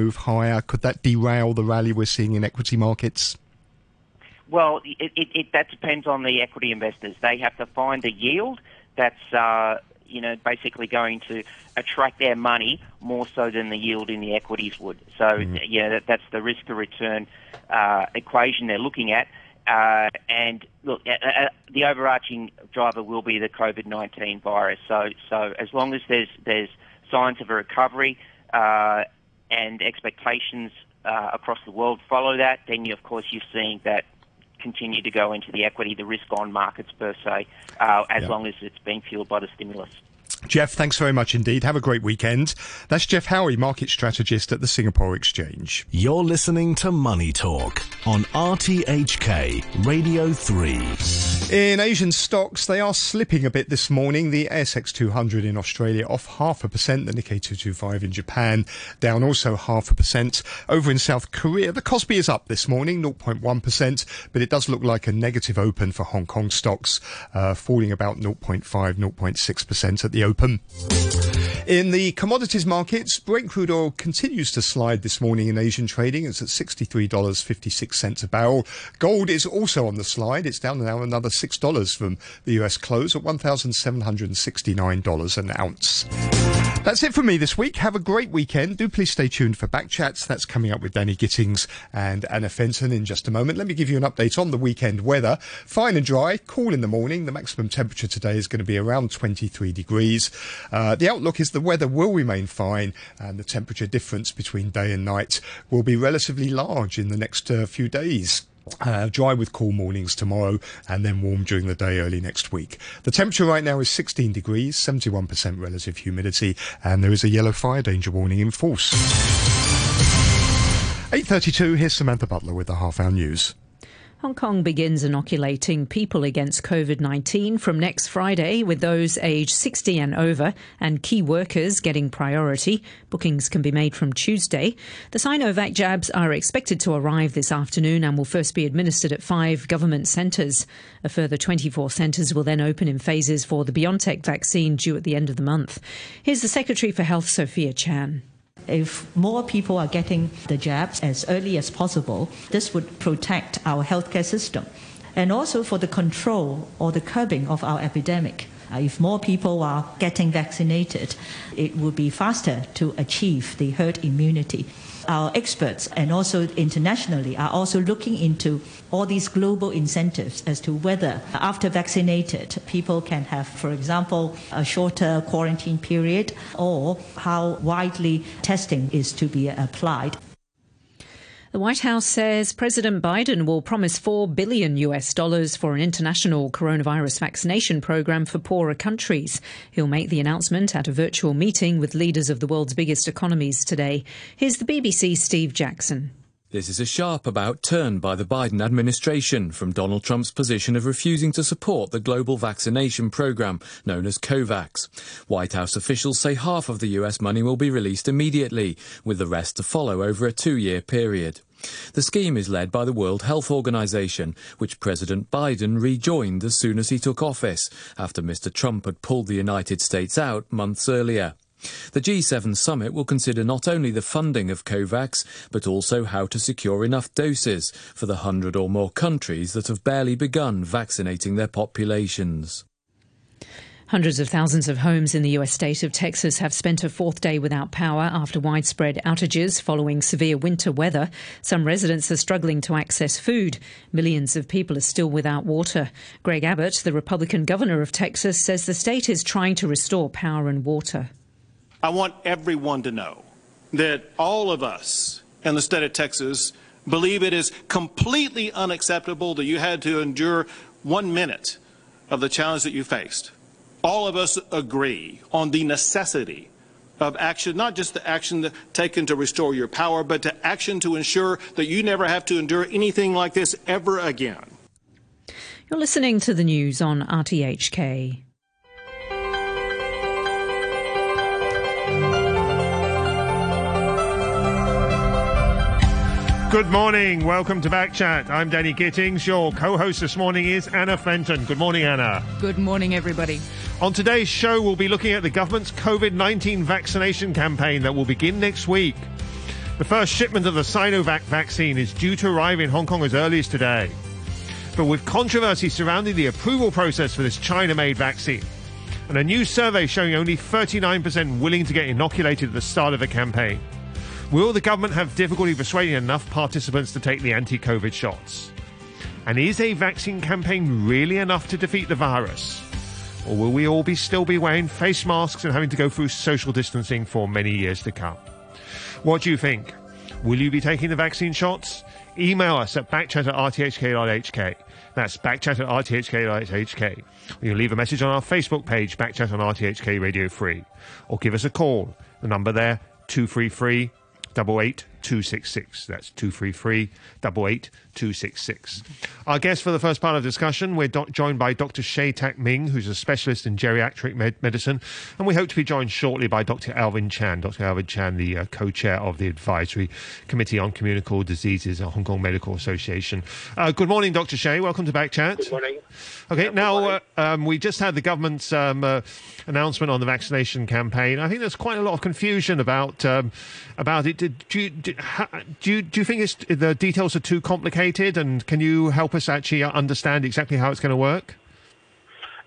move higher? Could that derail the rally we're seeing in equity markets? Well, it, it, it, that depends on the equity investors. They have to find a yield that's uh, you know basically going to attract their money more so than the yield in the equities would. So mm. yeah, that, that's the risk to return uh, equation they're looking at. Uh, and look, uh, uh, the overarching driver will be the COVID-19 virus. So, so as long as there's there's signs of a recovery uh, and expectations uh, across the world follow that, then you, of course you're seeing that continue to go into the equity, the risk-on markets per se, uh, as long as it's being fueled by the stimulus. Jeff, thanks very much indeed. Have a great weekend. That's Jeff Howie, market strategist at the Singapore Exchange. You're listening to Money Talk on RTHK Radio 3. In Asian stocks, they are slipping a bit this morning. The ASX 200 in Australia off half a percent. The Nikkei 225 in Japan down also half a percent. Over in South Korea, the Kospi is up this morning, 0.1%, but it does look like a negative open for Hong Kong stocks, uh, falling about 0.5, 0.6% at the open. In the commodities markets, Brent crude oil continues to slide this morning in Asian trading. It's at $63.56 a barrel. Gold is also on the slide. It's down now another $6 from the US close at $1,769 an ounce. That's it for me this week. Have a great weekend. Do please stay tuned for back chats. That's coming up with Danny Gittings and Anna Fenton in just a moment. Let me give you an update on the weekend weather. Fine and dry, cool in the morning. The maximum temperature today is going to be around 23 degrees. Uh, the outlook is the weather will remain fine and the temperature difference between day and night will be relatively large in the next uh, few days. Uh, dry with cool mornings tomorrow and then warm during the day early next week. The temperature right now is 16 degrees, 71% relative humidity, and there is a yellow fire danger warning in force. 8.32, here's Samantha Butler with the half hour news. Hong Kong begins inoculating people against COVID 19 from next Friday, with those aged 60 and over and key workers getting priority. Bookings can be made from Tuesday. The Sinovac jabs are expected to arrive this afternoon and will first be administered at five government centres. A further 24 centres will then open in phases for the BioNTech vaccine due at the end of the month. Here's the Secretary for Health, Sophia Chan. If more people are getting the jabs as early as possible, this would protect our healthcare system and also for the control or the curbing of our epidemic. Uh, if more people are getting vaccinated, it will be faster to achieve the herd immunity our experts and also internationally are also looking into all these global incentives as to whether after vaccinated people can have, for example, a shorter quarantine period or how widely testing is to be applied. The White House says President Biden will promise 4 billion US dollars for an international coronavirus vaccination program for poorer countries. He'll make the announcement at a virtual meeting with leaders of the world's biggest economies today. Here's the BBC's Steve Jackson. This is a sharp about turn by the Biden administration from Donald Trump's position of refusing to support the global vaccination program known as COVAX. White House officials say half of the US money will be released immediately, with the rest to follow over a two year period. The scheme is led by the World Health Organization, which President Biden rejoined as soon as he took office, after Mr. Trump had pulled the United States out months earlier. The G7 summit will consider not only the funding of COVAX, but also how to secure enough doses for the hundred or more countries that have barely begun vaccinating their populations. Hundreds of thousands of homes in the US state of Texas have spent a fourth day without power after widespread outages following severe winter weather. Some residents are struggling to access food. Millions of people are still without water. Greg Abbott, the Republican governor of Texas, says the state is trying to restore power and water. I want everyone to know that all of us in the state of Texas believe it is completely unacceptable that you had to endure one minute of the challenge that you faced all of us agree on the necessity of action, not just the action taken to restore your power, but to action to ensure that you never have to endure anything like this ever again. You're listening to the news on RTHK. Good morning. Welcome to Backchat. I'm Danny Gittings. Your co-host this morning is Anna Fenton. Good morning, Anna. Good morning, everybody. On today's show, we'll be looking at the government's COVID 19 vaccination campaign that will begin next week. The first shipment of the Sinovac vaccine is due to arrive in Hong Kong as early as today. But with controversy surrounding the approval process for this China made vaccine, and a new survey showing only 39% willing to get inoculated at the start of the campaign, will the government have difficulty persuading enough participants to take the anti COVID shots? And is a vaccine campaign really enough to defeat the virus? Or will we all be still be wearing face masks and having to go through social distancing for many years to come? What do you think? Will you be taking the vaccine shots? Email us at backchat at rthk.hk. That's backchat at rthk.hk. You leave a message on our Facebook page, Backchat on RTHK Radio 3. Or give us a call. The number there, 233 double eight. 88266. That's 233 88266. Our guest for the first part of the discussion, we're do- joined by Dr. Shea Tat Ming, who's a specialist in geriatric med- medicine, and we hope to be joined shortly by Dr. Alvin Chan. Dr. Alvin Chan, the uh, co chair of the Advisory Committee on Communicable Diseases at Hong Kong Medical Association. Uh, good morning, Dr. Shea. Welcome to Back Chat. Good morning. Okay, yeah, now uh, um, we just had the government's um, uh, announcement on the vaccination campaign. I think there's quite a lot of confusion about um, about it. Do you, do, you, do you think the details are too complicated? And can you help us actually understand exactly how it's going to work?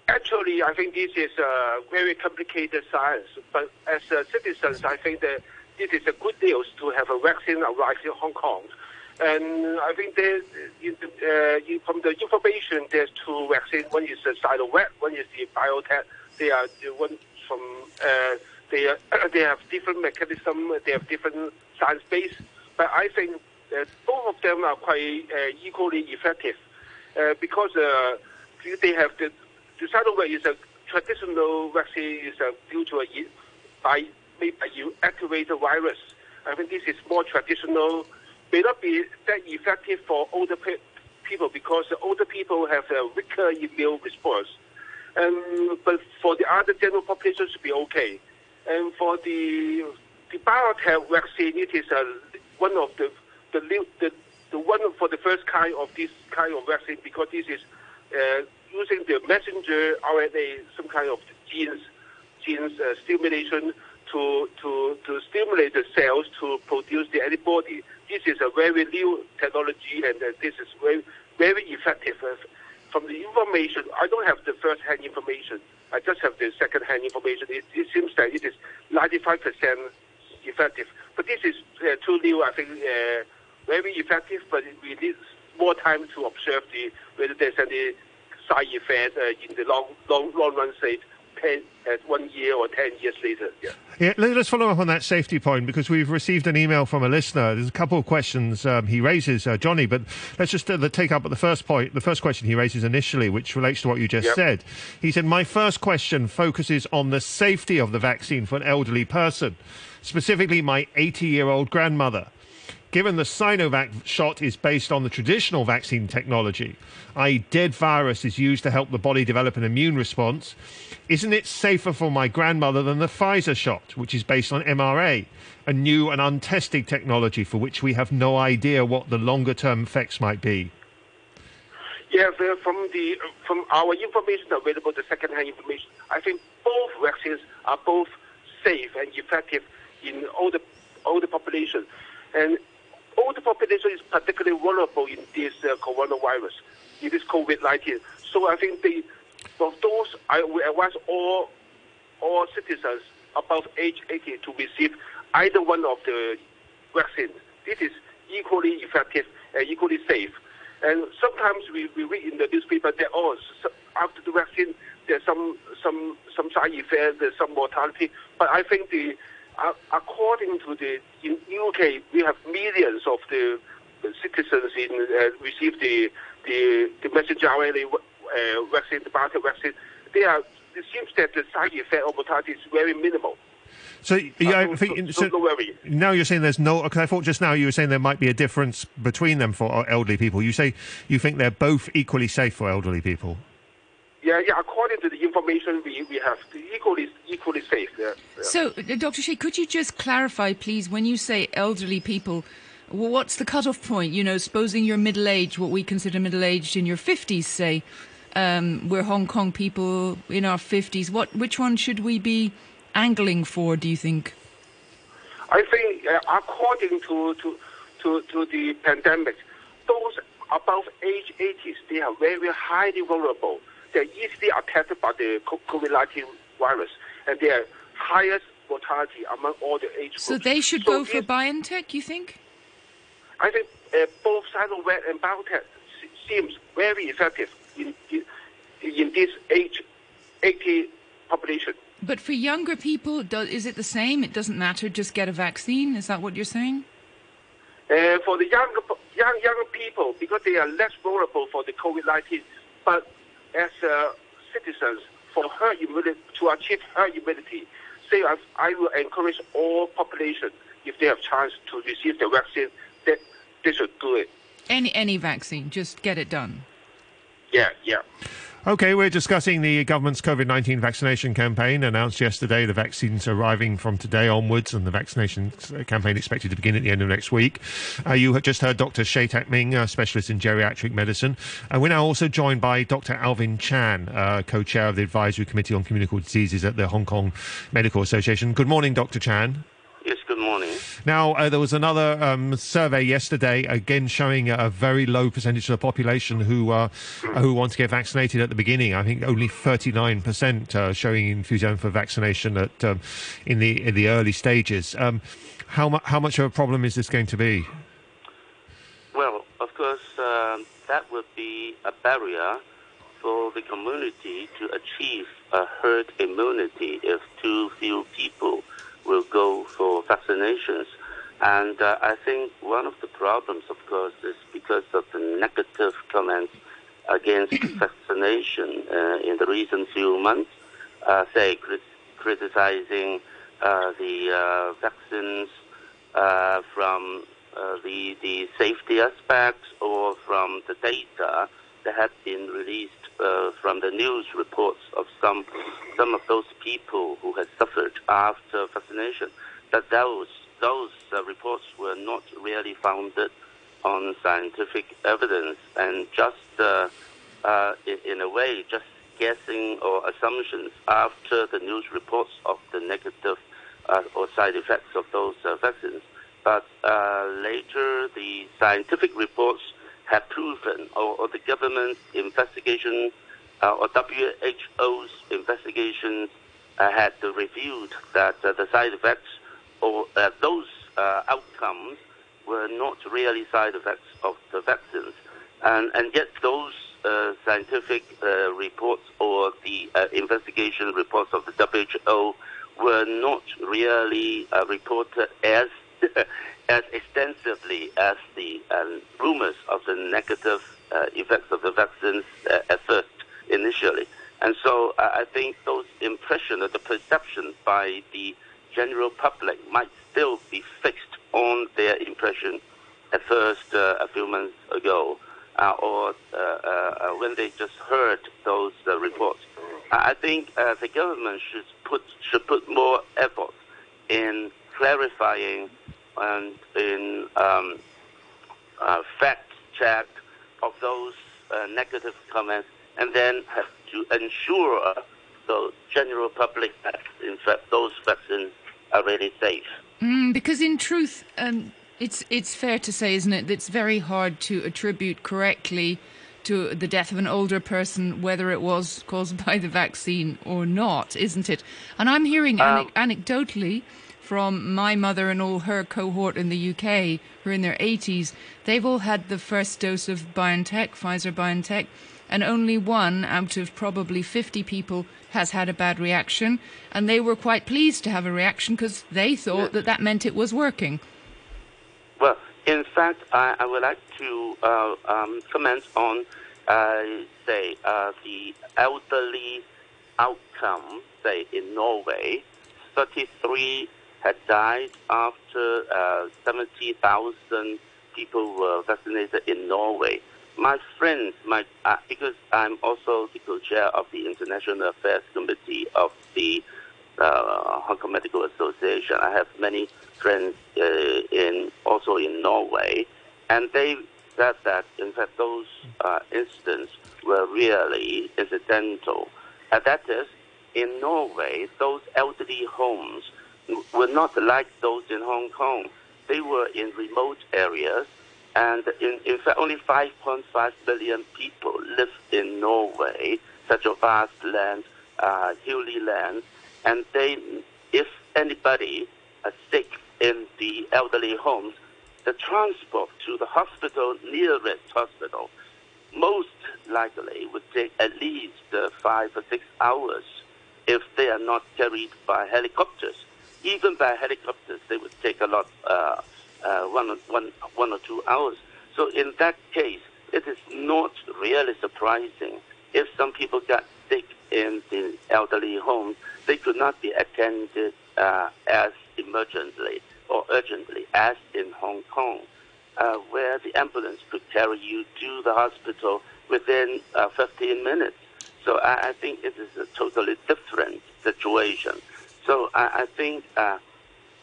Actually, I think this is a very complicated science. But as citizens, I think that this is a good news to have a vaccine arrive in Hong Kong. And I think there, uh, from the information, there's two vaccines. One is the Sinovac, one is the BioNTech. They are the one from uh, they they have different mechanism. They have different science base. But I think both of them are quite uh, equally effective uh, because uh, they have the the Sinovac is a traditional vaccine is uh, due to a by you activate the virus. I think this is more traditional may not be that effective for older pe- people because the older people have a weaker immune response. Um, but for the other general population, should be okay. And for the the BioNTech vaccine, it is a, one of the the, the the one for the first kind of this kind of vaccine because this is uh, using the messenger RNA, some kind of genes genes uh, stimulation to, to, to stimulate the cells to produce the antibody. This is a very new technology and uh, this is very, very effective. Uh, from the information, I don't have the first-hand information. I just have the second-hand information. It, it seems that it is 95% effective. But this is uh, too new, I think, uh, very effective, but we need more time to observe the whether there's any side effect uh, in the long, long, long run state ten, uh, one year or ten years later. Yeah. Yeah, let's follow up on that safety point because we've received an email from a listener. There's a couple of questions um, he raises, uh, Johnny, but let's just uh, take up at the first point, the first question he raises initially, which relates to what you just yep. said. He said, My first question focuses on the safety of the vaccine for an elderly person, specifically my 80 year old grandmother. Given the Sinovac shot is based on the traditional vaccine technology, i.e., dead virus is used to help the body develop an immune response, isn't it safer for my grandmother than the Pfizer shot, which is based on mRNA, a new and untested technology for which we have no idea what the longer term effects might be? Yeah, uh, from the uh, from our information available, the second-hand information, I think both vaccines are both safe and effective in all the all the population. And older population is particularly vulnerable in this uh, coronavirus, in this COVID-19. So I think the, for those, I will advise all, all citizens above age 80 to receive either one of the vaccines. This is equally effective and equally safe. And sometimes we, we read in the newspaper that, oh, after the vaccine, there's some, some, some side effects, there's some mortality. But I think the according to the in UK, we have millions of the citizens in uh, receive the the the messenger RNA uh, vaccine, the BioNTech vaccine. They are. It seems that the side effect or mortality is very minimal. So, yeah, uh, so, so, so now you're saying there's no. Because I thought just now you were saying there might be a difference between them for elderly people. You say you think they're both equally safe for elderly people. Yeah, yeah. According to the information we, we have, equally equally safe. Yeah, yeah. So, uh, Dr. Shea, could you just clarify, please, when you say elderly people, what's the cutoff point? You know, supposing you're middle aged, what we consider middle aged in your fifties, say, um, we're Hong Kong people in our fifties. What, which one should we be angling for? Do you think? I think uh, according to, to, to, to the pandemic, those above age 80s, they are very highly vulnerable. They're easily attacked by the COVID-19 virus, and they are highest mortality among all the age groups. So they should go for BioNTech, you think? I think uh, both Sinovac and BioNTech seems very effective in, in, in this age 80 population. But for younger people, do, is it the same? It doesn't matter, just get a vaccine? Is that what you're saying? Uh, for the younger, young, younger people, because they are less vulnerable for the COVID-19, but as uh, citizens, for herd immunity, to achieve her immunity, say I, I will encourage all population, if they have chance to receive the vaccine, that they should do it. Any any vaccine, just get it done. Yeah, yeah. Okay, we're discussing the government's COVID 19 vaccination campaign announced yesterday. The vaccines arriving from today onwards, and the vaccination campaign expected to begin at the end of next week. Uh, you just heard Dr. Shea Tat Ming, a specialist in geriatric medicine. And we're now also joined by Dr. Alvin Chan, uh, co chair of the Advisory Committee on Communicable Diseases at the Hong Kong Medical Association. Good morning, Dr. Chan. Morning. Now, uh, there was another um, survey yesterday, again showing a very low percentage of the population who uh, who want to get vaccinated at the beginning. I think only 39% uh, showing enthusiasm for vaccination at um, in the in the early stages. Um, how mu- how much of a problem is this going to be? Well, of course, um that would be a barrier for the community to achieve a herd immunity if too few people will go for vaccinations. And uh, I think one of the problems, of course, is because of the negative comments against vaccination uh, in the recent few months, uh, say crit- criticizing uh, the uh, vaccines uh, from uh, the the safety aspects or from the data that have been released uh, from the news reports of some some of those people who had suffered after vaccination. That those those uh, reports were not really founded on scientific evidence and just uh, uh, in, a way just guessing or assumptions after the news reports of the negative uh, or side effects of those uh, vaccines. But uh, later, the scientific reports have proven, or, or the government's investigation, uh, or WHO's investigations had revealed that the side effects or those uh, outcomes were not really side effects of the vaccines. And, and yet those uh, scientific uh, reports or the uh, investigation reports of the WHO were not really uh, reported as as extensively as the um, rumors of the negative uh, effects of the vaccines uh, at first initially. And so uh, I think those impressions or the perception by the general public might still be fixed on their impression at first uh, a few months ago uh, or uh, uh, when they just heard those uh, reports. I think uh, the government should put should put more effort in clarifying and in um, uh, fact check of those uh, negative comments, and then have to ensure the general public that in fact those vaccines are really safe. Mm, because in truth, um, it's it's fair to say, isn't it? that It's very hard to attribute correctly to the death of an older person whether it was caused by the vaccine or not, isn't it? And I'm hearing Um, anec- anecdotally from my mother and all her cohort in the UK, who are in their 80s, they've all had the first dose of BioNTech, Pfizer BioNTech, and only one out of probably 50 people has had a bad reaction, and they were quite pleased to have a reaction because they thought that that meant it was working. Well, in fact, I, I would like to uh, um, comment on, uh, say, uh, the elderly outcome, say, in Norway. 33 had died after uh, 70,000 people were vaccinated in Norway. My friends, my, uh, because I'm also the co-chair of the International Affairs Committee of the uh, Hong Kong Medical Association. I have many friends uh, in also in Norway, and they said that in fact those uh, incidents were really incidental. And that is, in Norway, those elderly homes were not like those in Hong Kong. They were in remote areas, and in, in fact, only 5.5 million people live in Norway, such a vast land, uh, hilly land, and they, if anybody is sick in the elderly homes, the transport to the hospital, nearest hospital, most likely would take at least uh, five or six hours if they are not carried by helicopters. Even by helicopters, they would take a lot, uh, uh, one, or, one, one or two hours. So in that case, it is not really surprising if some people got sick in the elderly homes, they could not be attended uh, as emergently or urgently as in Hong Kong, uh, where the ambulance could carry you to the hospital within uh, 15 minutes. So I, I, think it is a totally different situation. So I, I think, uh,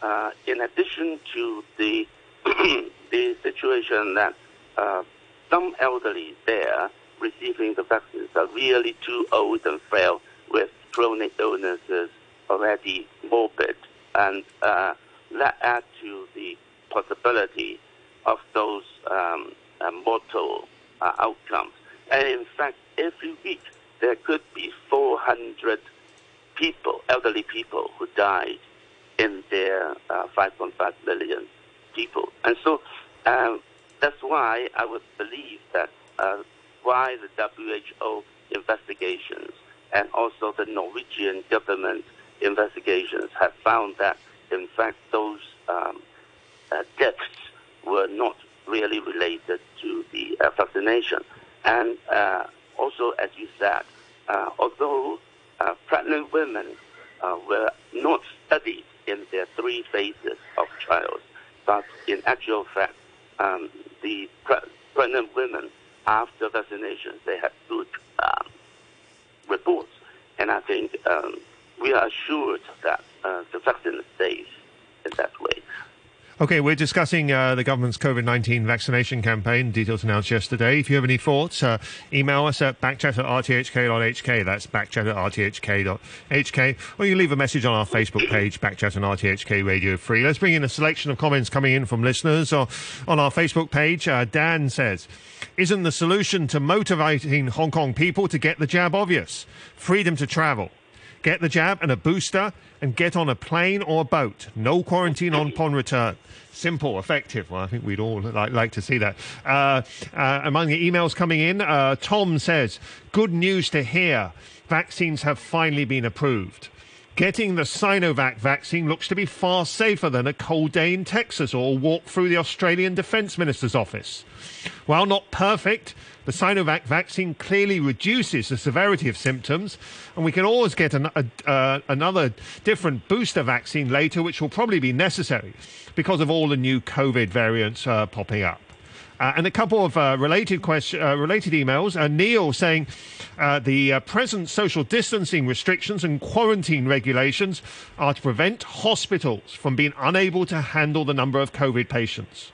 uh in addition to the the situation that uh, some elderly there receiving the vaccines are really too old and frail with chronic illnesses, already morbid, and uh, that add to the possibility of those um, uh, mortal uh, outcomes. And in fact, every week there could be 400 people, elderly people, who died in their uh, 5.5 million people. And so um, that's why I would believe that uh, why the WHO investigations and also the Norwegian government investigations have found that, in fact, those um, uh, deaths were not really related to the uh, vaccination. And uh, also, as you said, uh, although uh, pregnant women uh, were not studied in their three phases of trials, but in actual fact, um, the pre- pregnant women after vaccination, they have good um, reports. And I think um, we are assured that uh, the vaccine safe in that way. Okay, we're discussing uh, the government's COVID 19 vaccination campaign, details announced yesterday. If you have any thoughts, uh, email us at backchat at rthk.hk. That's backchat at rthk.hk. Or you leave a message on our Facebook page, Backchat and RTHK Radio 3. Let's bring in a selection of comments coming in from listeners. on our Facebook page, uh, Dan says, Isn't the solution to motivating Hong Kong people to get the jab obvious? Freedom to travel. Get the jab and a booster and get on a plane or boat. No quarantine on upon return. Simple, effective. Well, I think we'd all like, like to see that. Uh, uh, among the emails coming in, uh, Tom says, Good news to hear. Vaccines have finally been approved. Getting the Sinovac vaccine looks to be far safer than a cold day in Texas or a walk through the Australian Defence Minister's office. While not perfect, the Sinovac vaccine clearly reduces the severity of symptoms, and we can always get an, a, uh, another different booster vaccine later, which will probably be necessary because of all the new COVID variants uh, popping up. Uh, and a couple of uh, related question, uh, related emails. Uh, Neil saying uh, the uh, present social distancing restrictions and quarantine regulations are to prevent hospitals from being unable to handle the number of COVID patients.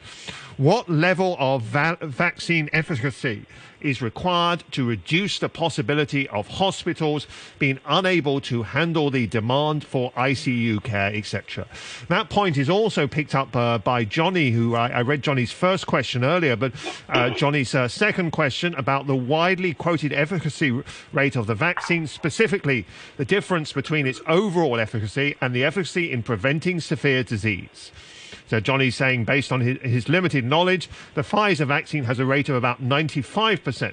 What level of va- vaccine efficacy is required to reduce the possibility of hospitals being unable to handle the demand for ICU care, etc. That point is also picked up uh, by Johnny, who I, I, read Johnny's first question earlier, but uh, Johnny's uh, second question about the widely quoted efficacy rate of the vaccine, specifically the difference between its overall efficacy and the efficacy in preventing severe disease. So Johnny's saying, based on his, his limited knowledge, the Pfizer vaccine has a rate of about 95%,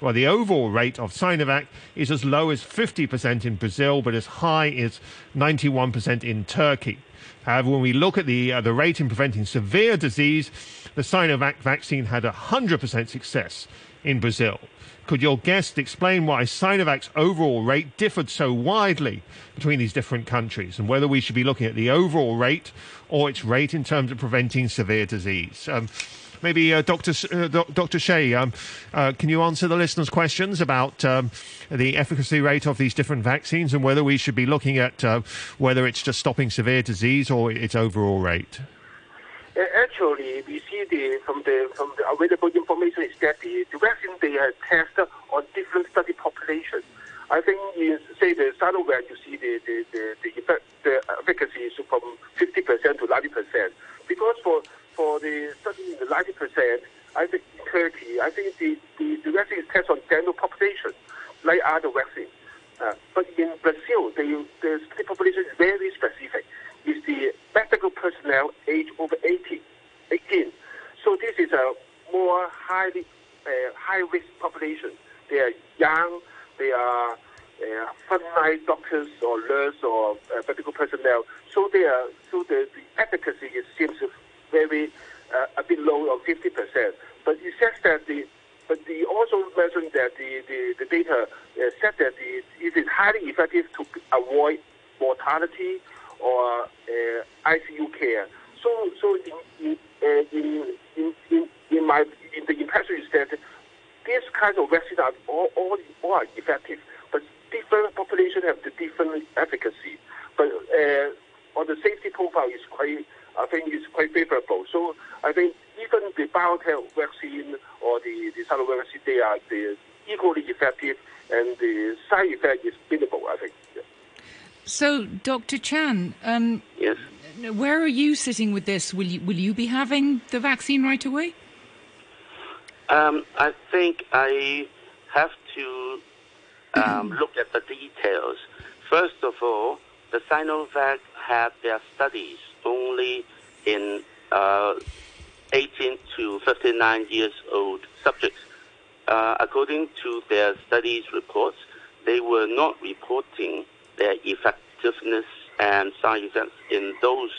while the overall rate of Sinovac is as low as 50% in Brazil, but as high as 91% in Turkey. However, when we look at the, uh, the rate in preventing severe disease, the Sinovac vaccine had 100% success in Brazil. Could your guest explain why Sinovac's overall rate differed so widely between these different countries and whether we should be looking at the overall rate or its rate in terms of preventing severe disease? Um, maybe uh, Dr. Uh, Dr. Shea, um, uh, can you answer the listeners' questions about um, the efficacy rate of these different vaccines and whether we should be looking at uh, whether it's just stopping severe disease or its overall rate? actually, we see the, from, the, from the available information is that the, the vaccine they have tested on different study populations. I think in, say, the Sinovac, you see the, the, the, the, effect, the efficacy is from 50% to 90%. Because for, for the study in the 90%, I think in Turkey, I think the, the, the vaccine is tested on general population, like other vaccines. Uh, but in Brazil, the, the study population is very specific. It's the medical personnel age over 80, 18. So this is a more highly uh, high risk population. They are young, they are uh, frontline doctors or nurses or uh, medical personnel. So they are so the, the efficacy is, seems very uh, a bit low of 50 percent. But it says that the but the also mentioned that the, the, the data uh, said that the, it is highly effective to avoid mortality or uh, ICU care. So so in in, uh, in, in, in, in my in the impression is that these kinds of vaccines are all, all, all are effective, but different populations have the different efficacy. But uh, on the safety profile is quite, I think, is quite favorable. So I think even the BioNTech vaccine or the the vaccine, they are the equally effective, and the side effect is minimal. I think. So, Dr. Chan, um, Yes. where are you sitting with this? Will you will you be having the vaccine right away? Um, I think I have to um, look at the details. First of all, the Sinovac had their studies only in uh, 18 to 59 years old subjects. Uh, according to their studies reports, they were not reporting their effectiveness and side effects in those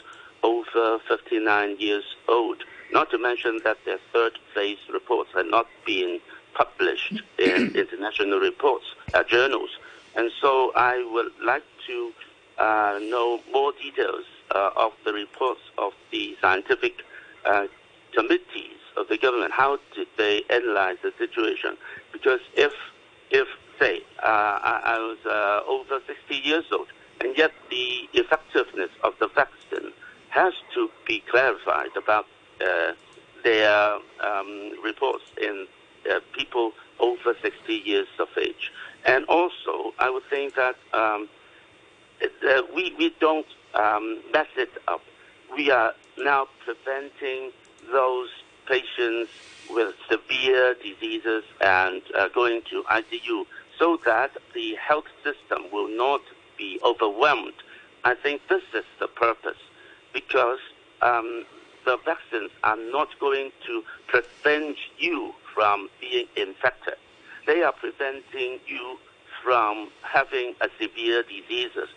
over 59 years old. Not to mention that their third phase reports had not been published in international reports, uh, journals. And so I would like to uh, know more details uh, of the reports of the scientific uh, committees of the government. How did they analyze the situation? Because if, if say, uh, I, I was uh, over 60 years old, and yet the effectiveness of the vaccine has to be clarified about uh, their um, reports in people over 60 years of age. And also, I would think that um, we, we don't um, mess it up. We are now preventing those patients with severe diseases and uh, going to ICU so that the health system will not be overwhelmed. I think this is the purpose because um, the vaccines are not going to prevent you from being infected. They are preventing you from having a severe diseases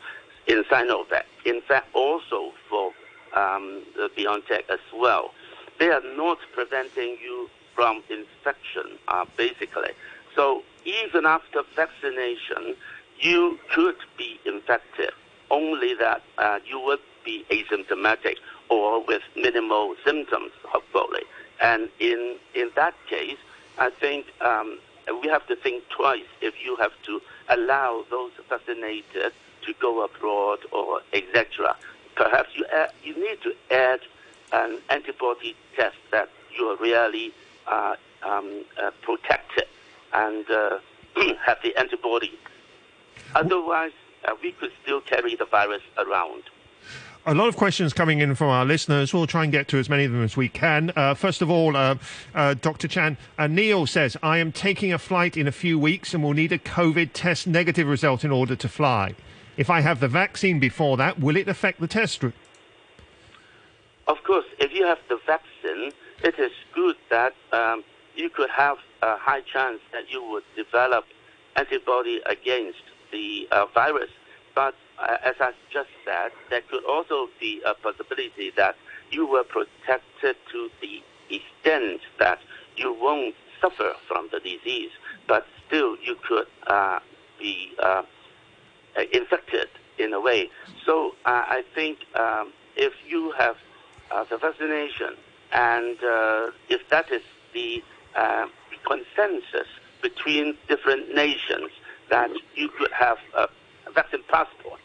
in Sinovac. In fact, also for um, the BioNTech as well. They are not preventing you from infection, uh, basically. So even after vaccination, you could be infected, only that uh, you would be asymptomatic or with minimal symptoms, hopefully. And in, in that case, I think um, we have to think twice if you have to allow those vaccinated to go abroad or etc. Perhaps you, add, you need to add an antibody test that you are really uh, um, uh, protected and uh, have the antibody. Otherwise, uh, we could still carry the virus around. A lot of questions coming in from our listeners. We'll try and get to as many of them as we can. Uh, first of all, uh, uh, Dr. Chan, uh, Neil says, I am taking a flight in a few weeks and will need a COVID test negative result in order to fly. If I have the vaccine before that, will it affect the test? Of course, if you have the vaccine, it is good that um, you could have a high chance that you would develop antibody against the uh, virus. But uh, as I just said, there could also be a possibility that you were protected to the extent that you won't suffer from the disease, but still you could uh, be uh, infected in a way. So uh, I think um, if you have uh, the vaccination and if that is the consensus between different nations, that you could have a vaccine passport,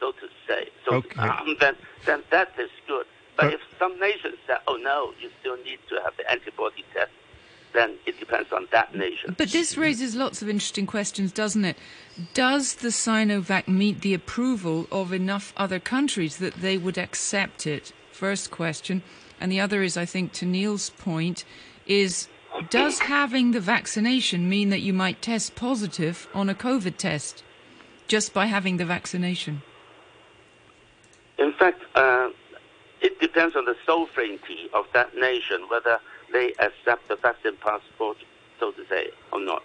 so to say. So Okay. um, then, then that is good. But if some nations say, oh no, you still need to have the antibody test, then it depends on that nation. But this raises lots of interesting questions, doesn't it? Does the Sinovac meet the approval of enough other countries that they would accept it? First question. and the other is, I think, to Neil's point, is does having the vaccination mean that you might test positive on a COVID test just by having the vaccination? In fact, uh, it depends on the sovereignty of that nation whether they accept the vaccine passport, so to say, or not.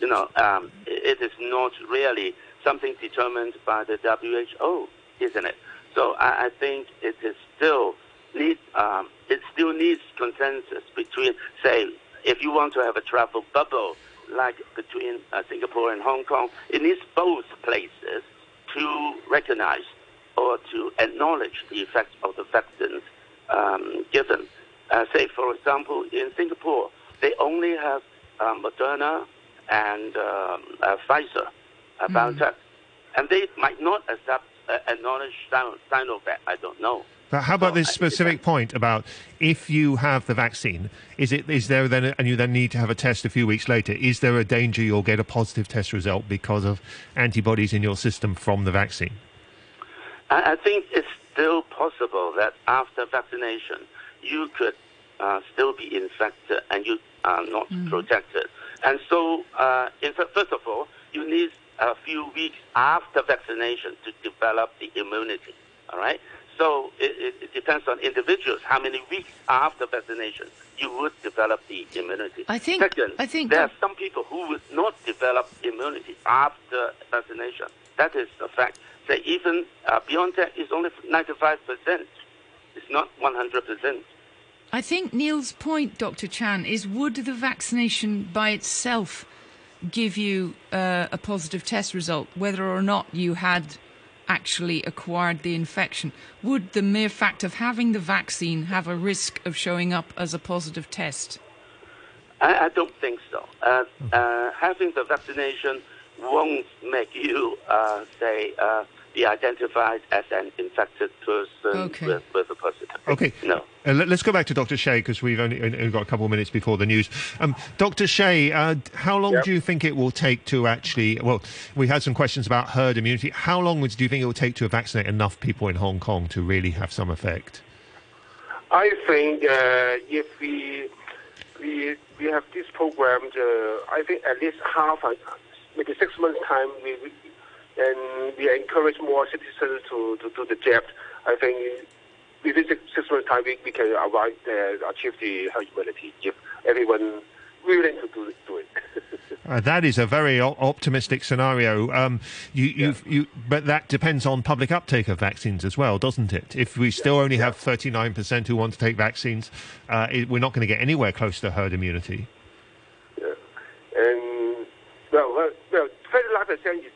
You know, um, it is not really something determined by the WHO, isn't it? So I, I think it is still need um, it still needs consensus between, say, if you want to have a travel bubble like between uh, Singapore and Hong Kong, it needs both places to recognize or to acknowledge the effects of the vaccines um, given. Uh, say, for example, in Singapore, they only have uh, Moderna and um, uh, Pfizer, uh, mm. And they might not accept uh, acknowledge Sinovac. I don't know. But how about this specific point about if you have the vaccine, is it is there then and you then need to have a test a few weeks later? Is there a danger you'll get a positive test result because of antibodies in your system from the vaccine? I, I think it's still possible that after vaccination you could uh, still be infected and you are not mm. protected. And so, uh, in fact, first of all, you need a few weeks after vaccination to develop the immunity. All right. So it, it, depends on individuals how many weeks after vaccination you would develop the immunity. I think. Second, I think there are some people who would not develop immunity after vaccination. That is a fact. Say even uh, BioNTech is only 95 percent. It's not 100 percent. I think Neil's point, Dr. Chan, is would the vaccination by itself give you uh, a positive test result, whether or not you had actually acquired the infection? Would the mere fact of having the vaccine have a risk of showing up as a positive test? I, I don't think so. Uh, uh, having the vaccination won't make you, uh, say, uh, be identified as an infected person okay. with, with, a positive. Okay. No. Uh, let, us go back to Dr. Shea because we've only, only, got a couple of minutes before the news. Um, Dr. Shea, uh, how long yep. do you think it will take to actually? Well, we had some questions about herd immunity. How long do you think it will take to vaccinate enough people in Hong Kong to really have some effect? I think uh, if we we we have this program, uh, I think at least half, maybe six months time, we, we and we encourage more citizens to, to do the jab. I think within six, six months' time, we, we can arrive, uh, achieve the herd immunity if everyone willing to do, do it. uh, that is a very o- optimistic scenario. Um, you, yeah. you, but that depends on public uptake of vaccines as well, doesn't it? If we still only have 39% who want to take vaccines, uh, it, we're not going to get anywhere close to herd immunity. Yeah. And, well, well, well 39% is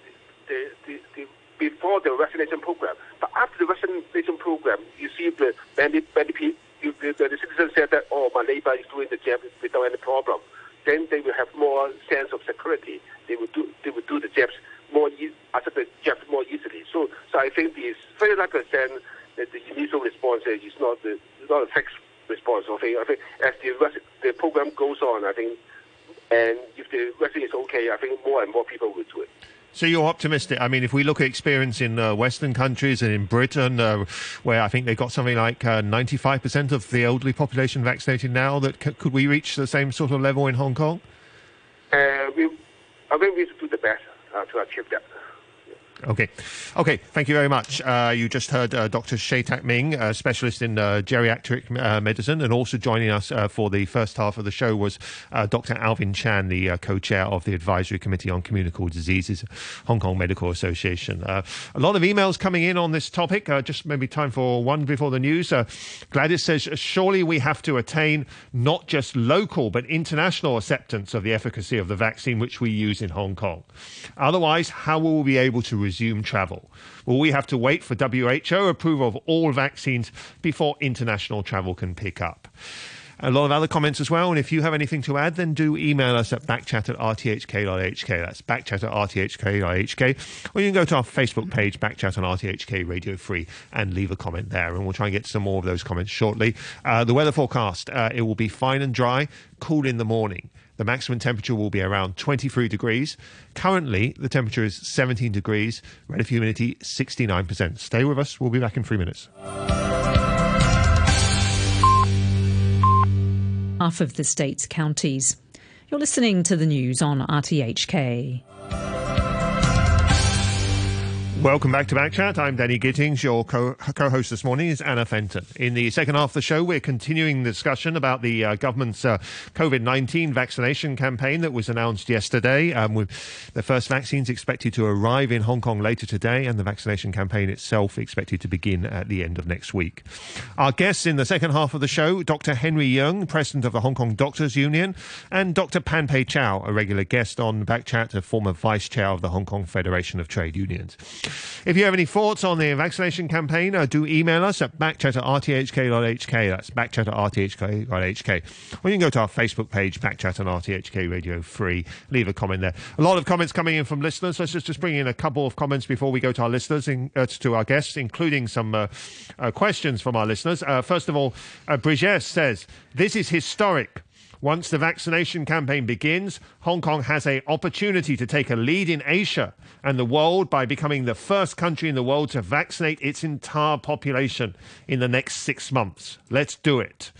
the, the, the, before the vaccination program. But after the vaccination program, you see the many, many people, the, the citizens said that, oh, my neighbor is doing the jab without any problem. Then they will have more sense of security. They will do, they will do the jabs more, e- the jabs more easily. So, so I think this 39% that the initial response is not the, not a fixed response. I think, I think as the, the program goes on, I think, and if the vaccine is okay, I think more and more people will do it. So you're optimistic. I mean, if we look at experience in uh, Western countries and in Britain, uh, where I think they've got something like uh, 95% of the elderly population vaccinated now, that c- could we reach the same sort of level in Hong Kong? Uh, we, I think we should do the best uh, to achieve that. Okay. Okay, thank you very much. Uh, you just heard uh, Dr. Shea Tat Ming, a specialist in uh, geriatric uh, medicine, and also joining us uh, for the first half of the show was uh, Dr. Alvin Chan, the co chair of the Advisory Committee on Communicable Diseases, Hong Kong Medical Association. a lot of emails coming in on this topic. just maybe time for one before the news. Gladys says, Surely we have to attain not just local but international acceptance of the efficacy of the vaccine which we use in Hong Kong. Otherwise, how will we be able to resume travel? Will we have to wait for WHO approval of all vaccines before international travel can pick up? A lot of other comments as well. And if you have anything to add, then do email us at backchat at rthk.hk. That's backchat at rthk.hk. Or you can go to our Facebook page, Backchat on RTHK Radio 3, and leave a comment there. And we'll try and get some more of those comments shortly. Uh, the weather forecast uh, it will be fine and dry, cool in the morning. The maximum temperature will be around 23 degrees. Currently, the temperature is 17 degrees, relative humidity 69%. Stay with us. We'll be back in three minutes. half of the state's counties. You're listening to the news on RTHK. Welcome back to Backchat. I'm Danny Gittings. Your co- host this morning is Anna Fenton. In the second half of the show, we're continuing the discussion about the uh, government's uh, COVID 19 vaccination campaign that was announced yesterday. Um, with the first vaccines expected to arrive in Hong Kong later today, and the vaccination campaign itself expected to begin at the end of next week. Our guests in the second half of the show Dr. Henry Yeung, President of the Hong Kong Doctors Union, and Dr. Pan Pei Chow, a regular guest on Backchat, a former Vice Chair of the Hong Kong Federation of Trade Unions. If you have any thoughts on the vaccination campaign, uh, do email us at backchat at rthk.hk. That's backchat at rthk.hk. Or you can go to our Facebook page, Backchat on RTHK Radio 3. Leave a comment there. A lot of comments coming in from listeners. Let's just, just bring in a couple of comments before we go to our listeners, in, uh, to our guests, including some uh, uh questions from our listeners. Uh, first of all, uh, Brigitte says, This is historic. Once the vaccination campaign begins, Hong Kong has an opportunity to take a lead in Asia and the world by becoming the first country in the world to vaccinate its entire population in the next six months. Let's do it.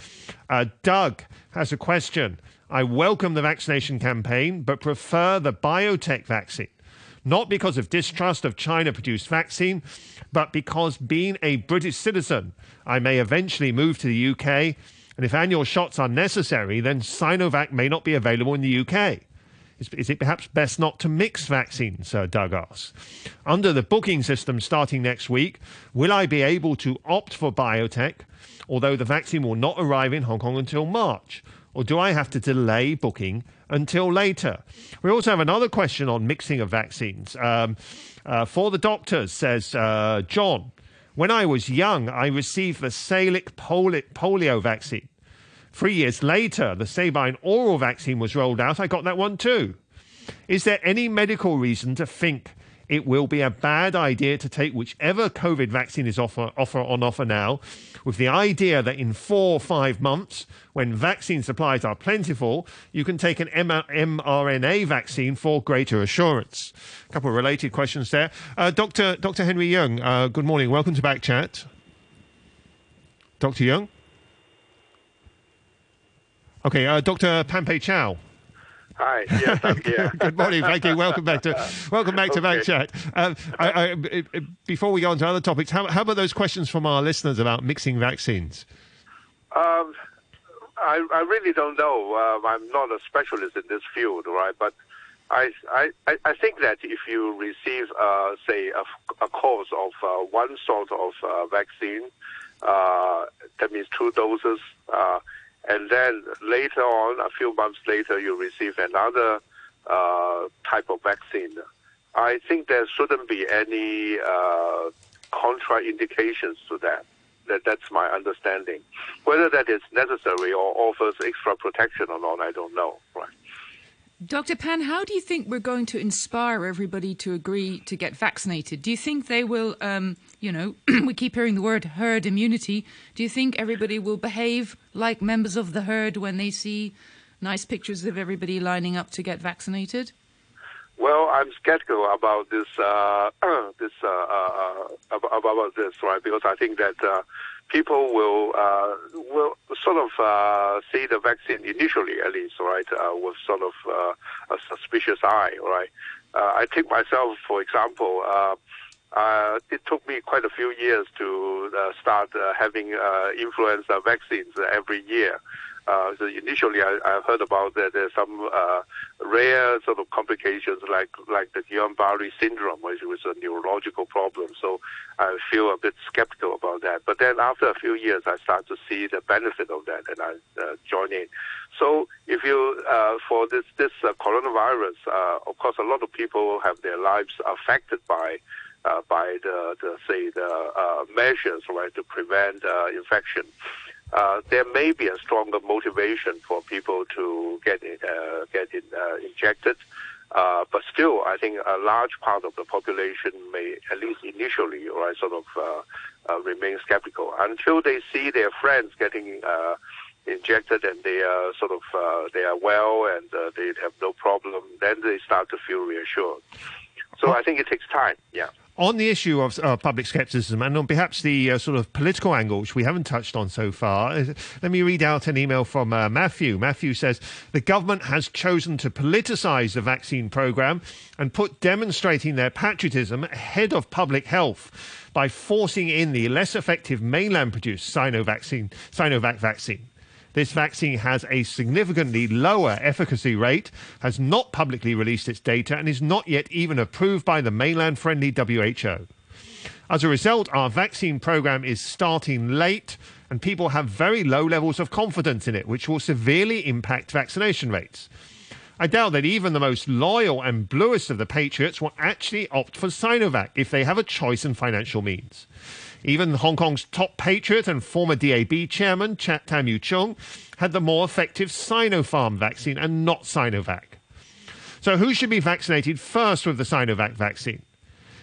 Uh, Doug has a question. I welcome the vaccination campaign, but prefer the BioNTech vaccine. Not because of distrust of China produced vaccine, but because being a British citizen, I may eventually move to the UK and if annual shots are necessary, then Sinovac may not be available in the UK. Is, is it perhaps best not to mix vaccines, Sir Doug asks? Under the booking system starting next week, will I be able to opt for BioNTech, although the vaccine will not arrive in Hong Kong until March? Or do I have to delay booking until later? We also have another question on mixing of vaccines. Um, uh, for the doctors, says uh, John, when I was young, I received the Salk polio vaccine. Three years later, the Sabin oral vaccine was rolled out. I got that one too. Is there any medical reason to think it will be a bad idea to take whichever COVID vaccine is offer, offer on offer now, with the idea that in four or five months, when vaccine supplies are plentiful, you can take an mRNA vaccine for greater assurance. A couple of related questions there. Uh, Dr. Dr. Henry Yeung, uh, good morning. Welcome to Back Chat. Dr. Yeung? Okay, uh, Dr. Pan Pei Chow. Hi. Yes, I'm. Good morning. Thank you. Welcome back to welcome back to Chat. Um, I, I, before we go on to other topics, how, how, about those questions from our listeners about mixing vaccines? Um, I, I really don't know. Uh, I'm not a specialist in this field, right? But I, I, I think that if you receive, uh, say, a, a, course of uh, one sort of uh, vaccine, uh, that means two doses uh, and then later on, a few months later, you receive another uh, type of vaccine. I think there shouldn't be any uh, contraindications to that. that. That's my understanding. Whether that is necessary or offers extra protection or not, I don't know. Right. Dr. Pan, how do you think we're going to inspire everybody to agree to get vaccinated? Do you think they will, um, you know, we keep hearing the word herd immunity. Do you think everybody will behave like members of the herd when they see nice pictures of everybody lining up to get vaccinated? Well, I'm skeptical about this, uh, this uh, uh, uh about this, right? Because I think that uh, people will uh, will sort of see the vaccine initially, at least, right, with sort of a suspicious eye, right. I take myself, for example. Uh, it took me quite a few years to start having influenza vaccines every year. Uh, so initially, I, I heard about that there's some uh, rare sort of complications like like the Guillain-Barré syndrome, which was a neurological problem. So I feel a bit skeptical about that. But then after a few years, I start to see the benefit of that, and I uh, join in. So if you uh, for this this uh, coronavirus, uh, of course, a lot of people have their lives affected by. Uh, by the, the say the uh, measures right to prevent uh, infection, uh, there may be a stronger motivation for people to get uh, get in, uh, injected. Uh, but still, I think a large part of the population may, at least initially, right, sort of uh, remain skeptical until they see their friends getting injected and they are sort of they are well and they have no problem. Then they start to feel reassured. So I think it takes time. Yeah On the issue of uh, public scepticism and on perhaps the uh, sort of political angle, which we haven't touched on so far, let me read out an email from uh, Matthew. Matthew says the government has chosen to politicise the vaccine programme and put demonstrating their patriotism ahead of public health by forcing in the less effective mainland produced Sinovac Sinovac vaccine. This vaccine has a significantly lower efficacy rate, has not publicly released its data, and is not yet even approved by the mainland friendly WHO. As a result, our vaccine program is starting late, and people have very low levels of confidence in it, which will severely impact vaccination rates. I doubt that even the most loyal and bluest of the patriots will actually opt for Sinovac if they have a choice in financial means. Even Hong Kong's top patriot and former DAB chairman, Tam Yiu-chung, had the more effective Sinopharm vaccine and not Sinovac. So, who should be vaccinated first with the Sinovac vaccine?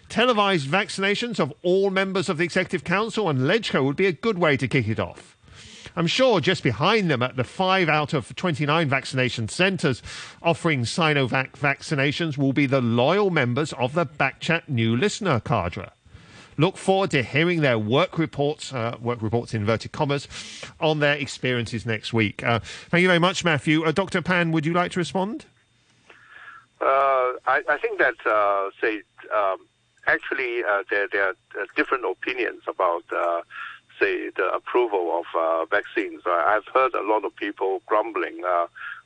Televised vaccinations of all members of the Executive Council and LegCo would be a good way to kick it off. I'm sure just behind them at the five out of 29 vaccination centres offering Sinovac vaccinations will be the loyal members of the Backchat new listener cadre. Look forward to hearing their work reports, uh, work reports in inverted commas, on their experiences next week. Uh, thank you very much, Matthew. Uh, Dr. Pan, would you like to respond? Uh, I, I, think that, uh, say, um, actually, uh, there, there, are different opinions about, say, the approval of vaccines. I've heard a lot of people grumbling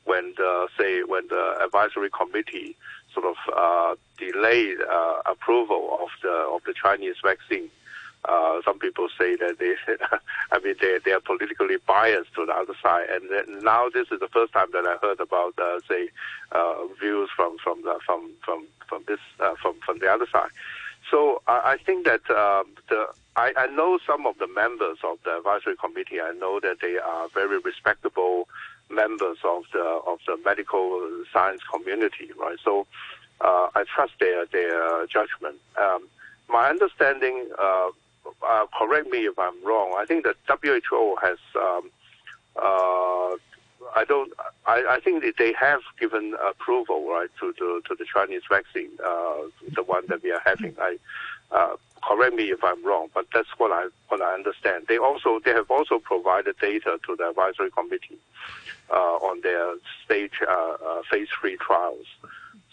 when the, say, when the advisory committee sort of uh, delayed uh, approval of the of the Chinese vaccine. Uh, some people say that they, I mean, they they are politically biased to the other side, and now this is the first time that I heard about, uh, say, uh, views from from the, from from from this uh, from from the other side. So I, I think that um, the I, I know some of the members of the advisory committee. I know that they are very respectable members of the of the medical science community, right? So uh, I trust their their judgment. Um, my understanding, uh, uh, correct me if I'm wrong. I think the WHO has. Um, uh, I don't. I, I think that they have given approval, right, to the to the Chinese vaccine, uh, the one that we are having. I uh, correct me if I'm wrong, but that's what I what I understand. They also they have also provided data to the advisory committee uh, on their stage uh, uh, phase three trials.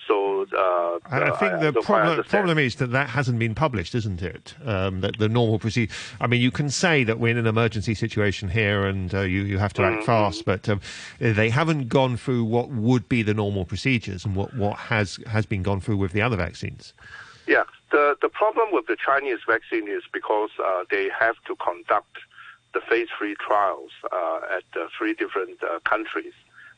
So, uh, I think the problem, problem is that that hasn't been published, isn't it? Um, that the normal procedure. I mean, you can say that we're in an emergency situation here and uh, you you have to act mm-hmm. fast, but um, they haven't gone through what would be the normal procedures and what, what has has been gone through with the other vaccines. Yeah, the the problem with the Chinese vaccine is because uh, they have to conduct the phase three trials uh, at uh, three different uh, countries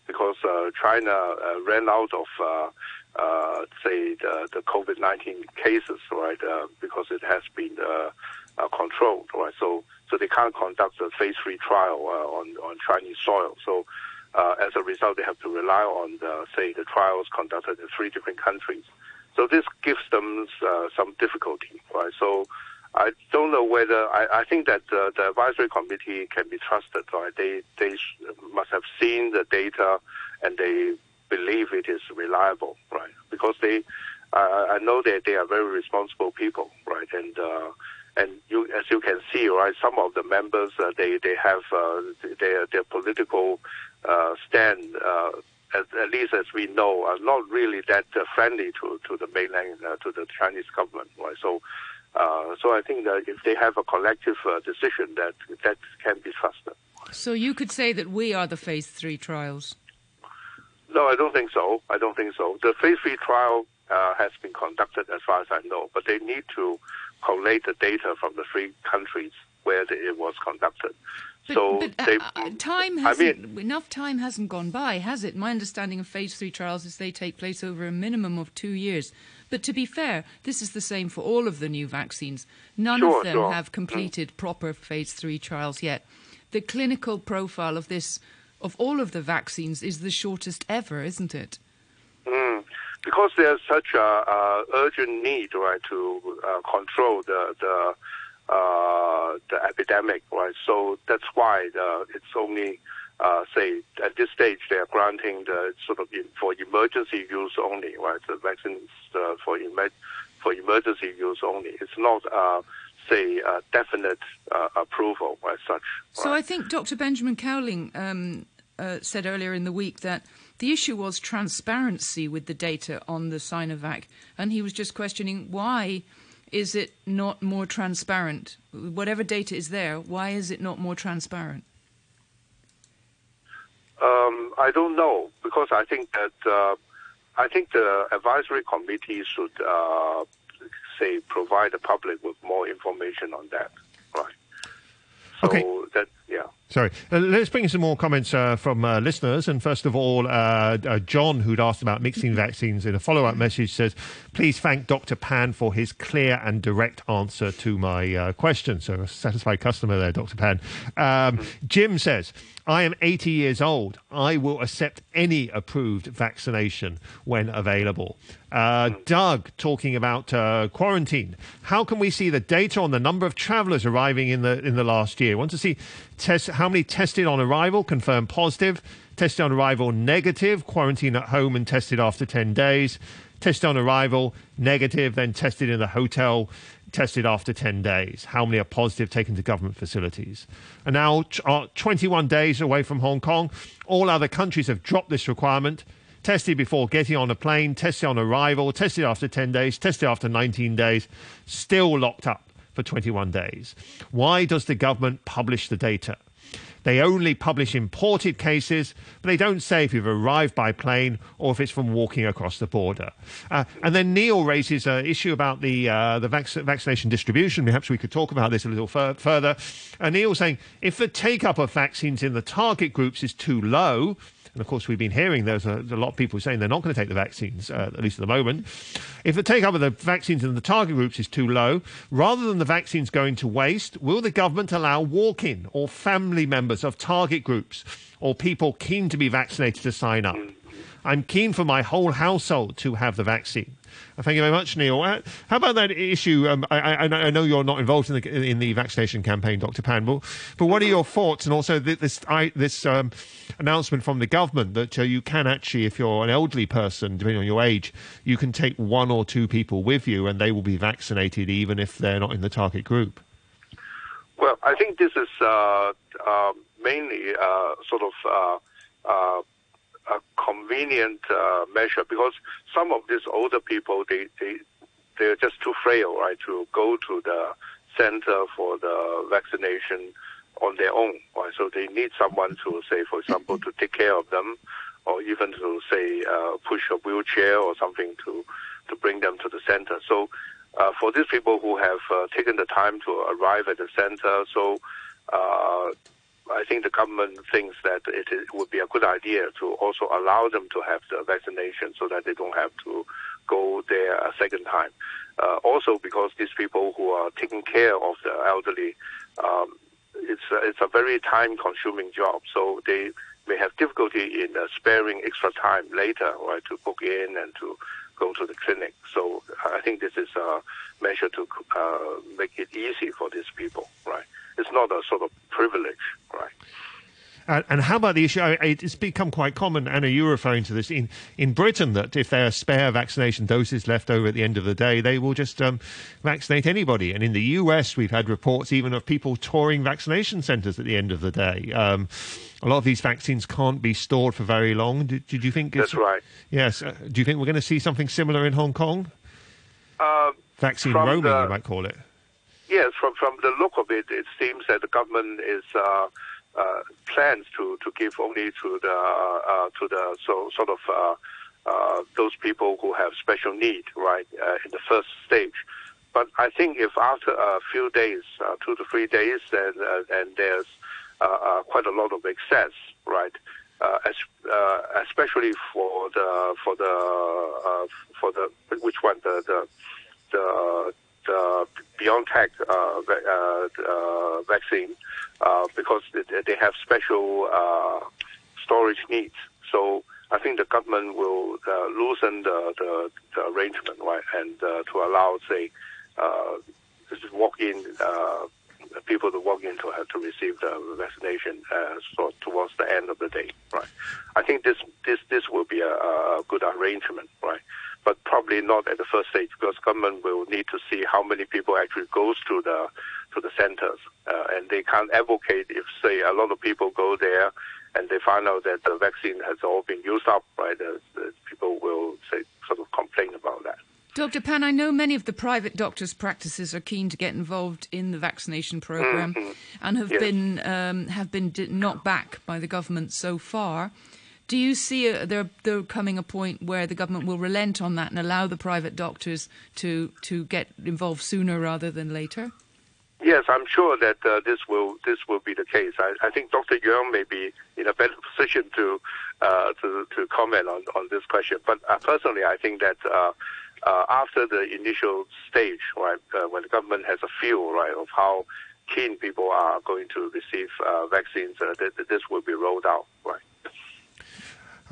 because uh, China uh, ran out of uh, say the, the COVID-19 cases, right? because it has been controlled, right? So so they can't conduct a phase three trial on on Chinese soil. So as a result, they have to rely on the, say the trials conducted in three different countries. So this gives them some difficulty, right? So I don't know whether I, I think that uh, the advisory committee can be trusted. Right? They they must have seen the data and they believe it is reliable, right? Because they uh, I know that they are very responsible people, right? And uh, and you as you can see, right, some of the members uh, they they have uh, their their political uh, stand. At, at, least as we know, are not really that uh, friendly to, to the mainland, uh, to the Chinese government, right? So, uh, so I think that if they have a collective uh, decision, that that can be trusted. So you could say that we are the phase three trials. No, I don't think so. I don't think so. The phase three trial uh, has been conducted, as far as I know, but they need to collate the data from the three countries where the, it was conducted. But, so but, uh, they, uh, time hasn't, I mean, enough time hasn't gone by, has it? My understanding of phase three trials is they take place over a minimum of two years. But to be fair, this is the same for all of the new vaccines. None sure, of them sure. have completed mm. proper phase three trials yet. The clinical profile of this, of all of the vaccines, is the shortest ever, isn't it? Mm. Because there's such a urgent need, right, to uh, control the the uh, the epidemic, right? So that's why uh, it's only uh, say at this stage they are granting the sort of in, for emergency use only, right? The vaccines uh, for for emergency use only. It's not, uh, say, a definite uh, approval as such. So I think Dr. Benjamin Cowling um, uh, said earlier in the week that the issue was transparency with the data on the Sinovac, and he was just questioning why is it not more transparent? Whatever data is there, why is it not more transparent? Um, I don't know because I think that uh, I think the advisory committee should uh, say provide the public with more information on that. Right. So Okay. that yeah. Sorry. Uh, let's bring in some more comments uh, from uh, listeners. And first of all, uh, uh, John, who'd asked about mixing vaccines in a follow up message, says, Please thank Dr. Pan for his clear and direct answer to my uh, question. So, a satisfied customer there, Dr. Pan. Um, Jim says, I am 80 years old. I will accept any approved vaccination when available. Uh, Doug talking about uh, quarantine. How can we see the data on the number of travellers arriving in the in the last year? Want to see test how many tested on arrival, confirmed positive, tested on arrival negative, quarantine at home and tested after 10 days, tested on arrival negative, then tested in the hotel, tested after 10 days. How many are positive taken to government facilities? And now, t- uh, 21 days away from Hong Kong, all other countries have dropped this requirement. Tested before getting on a plane, tested on arrival, tested after 10 days, tested after 19 days, still locked up for 21 days. Why does the government publish the data? They only publish imported cases, but they don't say if you've arrived by plane or if it's from walking across the border. Uh, and then Neil raises an issue about the uh, the vac- vaccination distribution. Perhaps we could talk about this a little fur- further. And Neil saying if the take up of vaccines in the target groups is too low, and of course, we've been hearing there's a, a lot of people saying they're not going to take the vaccines, uh, at least at the moment. If the take up of the vaccines in the target groups is too low, rather than the vaccines going to waste, will the government allow walk in or family members of target groups or people keen to be vaccinated to sign up? I'm keen for my whole household to have the vaccine. Uh, Thank you very much, Neil. Uh, How about that issue? Um, I, I, I know you're not involved in the in the vaccination campaign, Dr. Panbel, but what are your thoughts? And also this I, this um, announcement from the government that uh, you can actually, if you're an elderly person, depending on your age, you can take one or two people with you, and they will be vaccinated even if they're not in the target group. Well, I think this is uh, uh, mainly uh, sort of a convenient uh, measure because some of these older people they they they're just too frail, right, to go to the center for the vaccination on their own. Right? So they need someone to say, for example, to take care of them, or even to say uh, push a wheelchair or something to to bring them to the center. So uh, for these people who have uh, taken the time to arrive at the center, so uh, I think the government thinks that it would be a good idea to also allow them to have the vaccination so that they don't have to go there a second time. Uh, also, because these people who are taking care of the elderly, um, it's a, it's a very time-consuming job. So they may have difficulty in uh, sparing extra time later, right, to book in and to go to the clinic. So I think this is a measure to uh, make it easy for these people, right? It's not a sort of privilege, right? Uh, and how about the issue? I- It's become quite common, Anna, you were referring to this in, in Britain, that if there are spare vaccination doses left over at the end of the day, they will just um, vaccinate anybody. And in the US, we've had reports even of people touring vaccination centres at the end of the day. Um, a lot of these vaccines can't be stored for very long. Did, did you think? That's right. Yes. Uh, do you think we're going to see something similar in Hong Kong? Uh, Vaccine roaming, the- you might call it. Yes, from from the look of it, it seems that the government is uh, uh, plans to, to give only to the uh, to the so sort of uh, uh, those people who have special need, right, uh, in the first stage. But I think if after a few days, uh, two to three days, and uh, and there's uh, uh, quite a lot of excess, right, uh, as, uh, especially for the for the uh, for the which one the the the, the BioNTech uh, uh, uh, vaccine uh, because they, have special uh, storage needs. So I think the government will uh, loosen the, the, the arrangement, right, and uh, to allow, say, uh, walk-in uh, people to walk in to have to receive the vaccination uh, towards the end of the day, right? I think this this this will be a, a good arrangement, right? But probably not at the first stage because government will need to see how many people actually goes to the to the centers, uh, and they can't advocate if say a lot of people go there and they find out that the vaccine has all been used up, right? The, the people will say sort of complain about that. Dr. Pan, I know many of the private doctors' practices are keen to get involved in the vaccination program Mhm. and have Yes. been um, have been knocked back by the government so far. Do you see a, there there coming a point where the government will relent on that and allow the private doctors to to get involved sooner rather than later? Yes, I'm sure that uh, this will this will be the case. I, I think Dr. Yeung may be in a better position to uh, to to comment on, on this question. But uh, personally, I think that uh, uh, after the initial stage, right, uh, when the government has a feel, right, of how keen people are going to receive vaccines, th- this will be rolled out, right.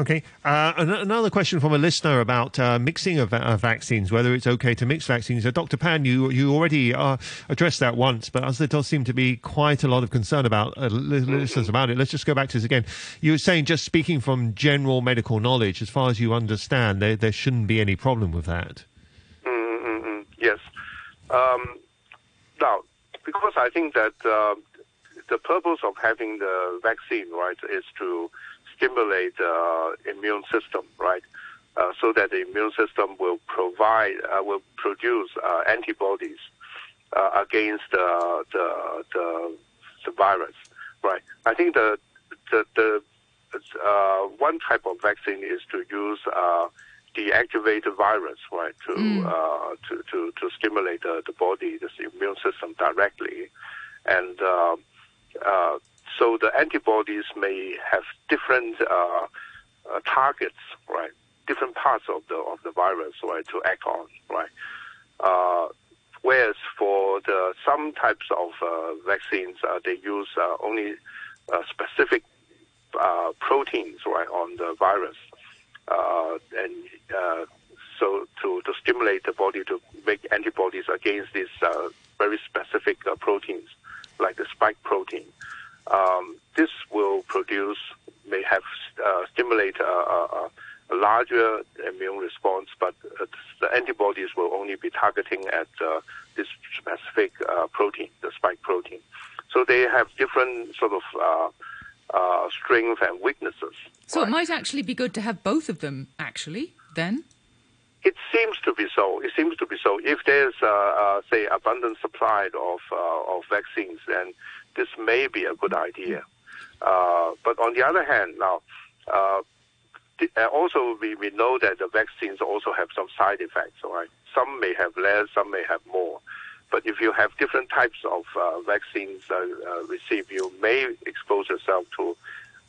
Okay. Uh, another question from a listener about uh, mixing of uh, vaccines, whether it's okay to mix vaccines. Uh, Dr. Pan, you, you already uh, addressed that once, but as there does seem to be quite a lot of concern about uh, listeners about it, let's just go back to this again. You were saying, just speaking from general medical knowledge, as far as you understand, there, there shouldn't be any problem with that. Mm-mm-mm. Yes. Um, now, because I think that the purpose of having the vaccine, right, is to stimulate the immune system, right, uh, so that the immune system will provide, uh, will produce uh, antibodies uh, against the, the the the virus, right. I think the the the uh, one type of vaccine is to use uh, deactivated virus, right, to uh, to, to to stimulate the, the body, the immune system directly, and uh, uh, so the antibodies may have different uh, uh, targets, right, different parts of the of the virus, right, to act on, right. Uh, whereas for the some types of uh, vaccines, uh, they use uh, only specific proteins, right, on the virus, and so to, to stimulate the body to make antibodies against these very specific proteins, like the spike protein. Um, this will produce, may have uh, stimulate a, a, a larger immune response, but uh, the antibodies will only be targeting at uh, this specific uh, protein, the spike protein. So they have different sort of uh, uh, strengths and weaknesses. So it might actually be good to have both of them, actually, then. It seems to be so. It seems to be so. If there's, uh, uh, say, abundant supply of uh, of vaccines, then this may be a good idea. Uh, but on the other hand, now, uh, th- uh, also we, we know that the vaccines also have some side effects. Right, some may have less, some may have more. But if you have different types of uh, vaccines uh, uh, received, you may expose yourself to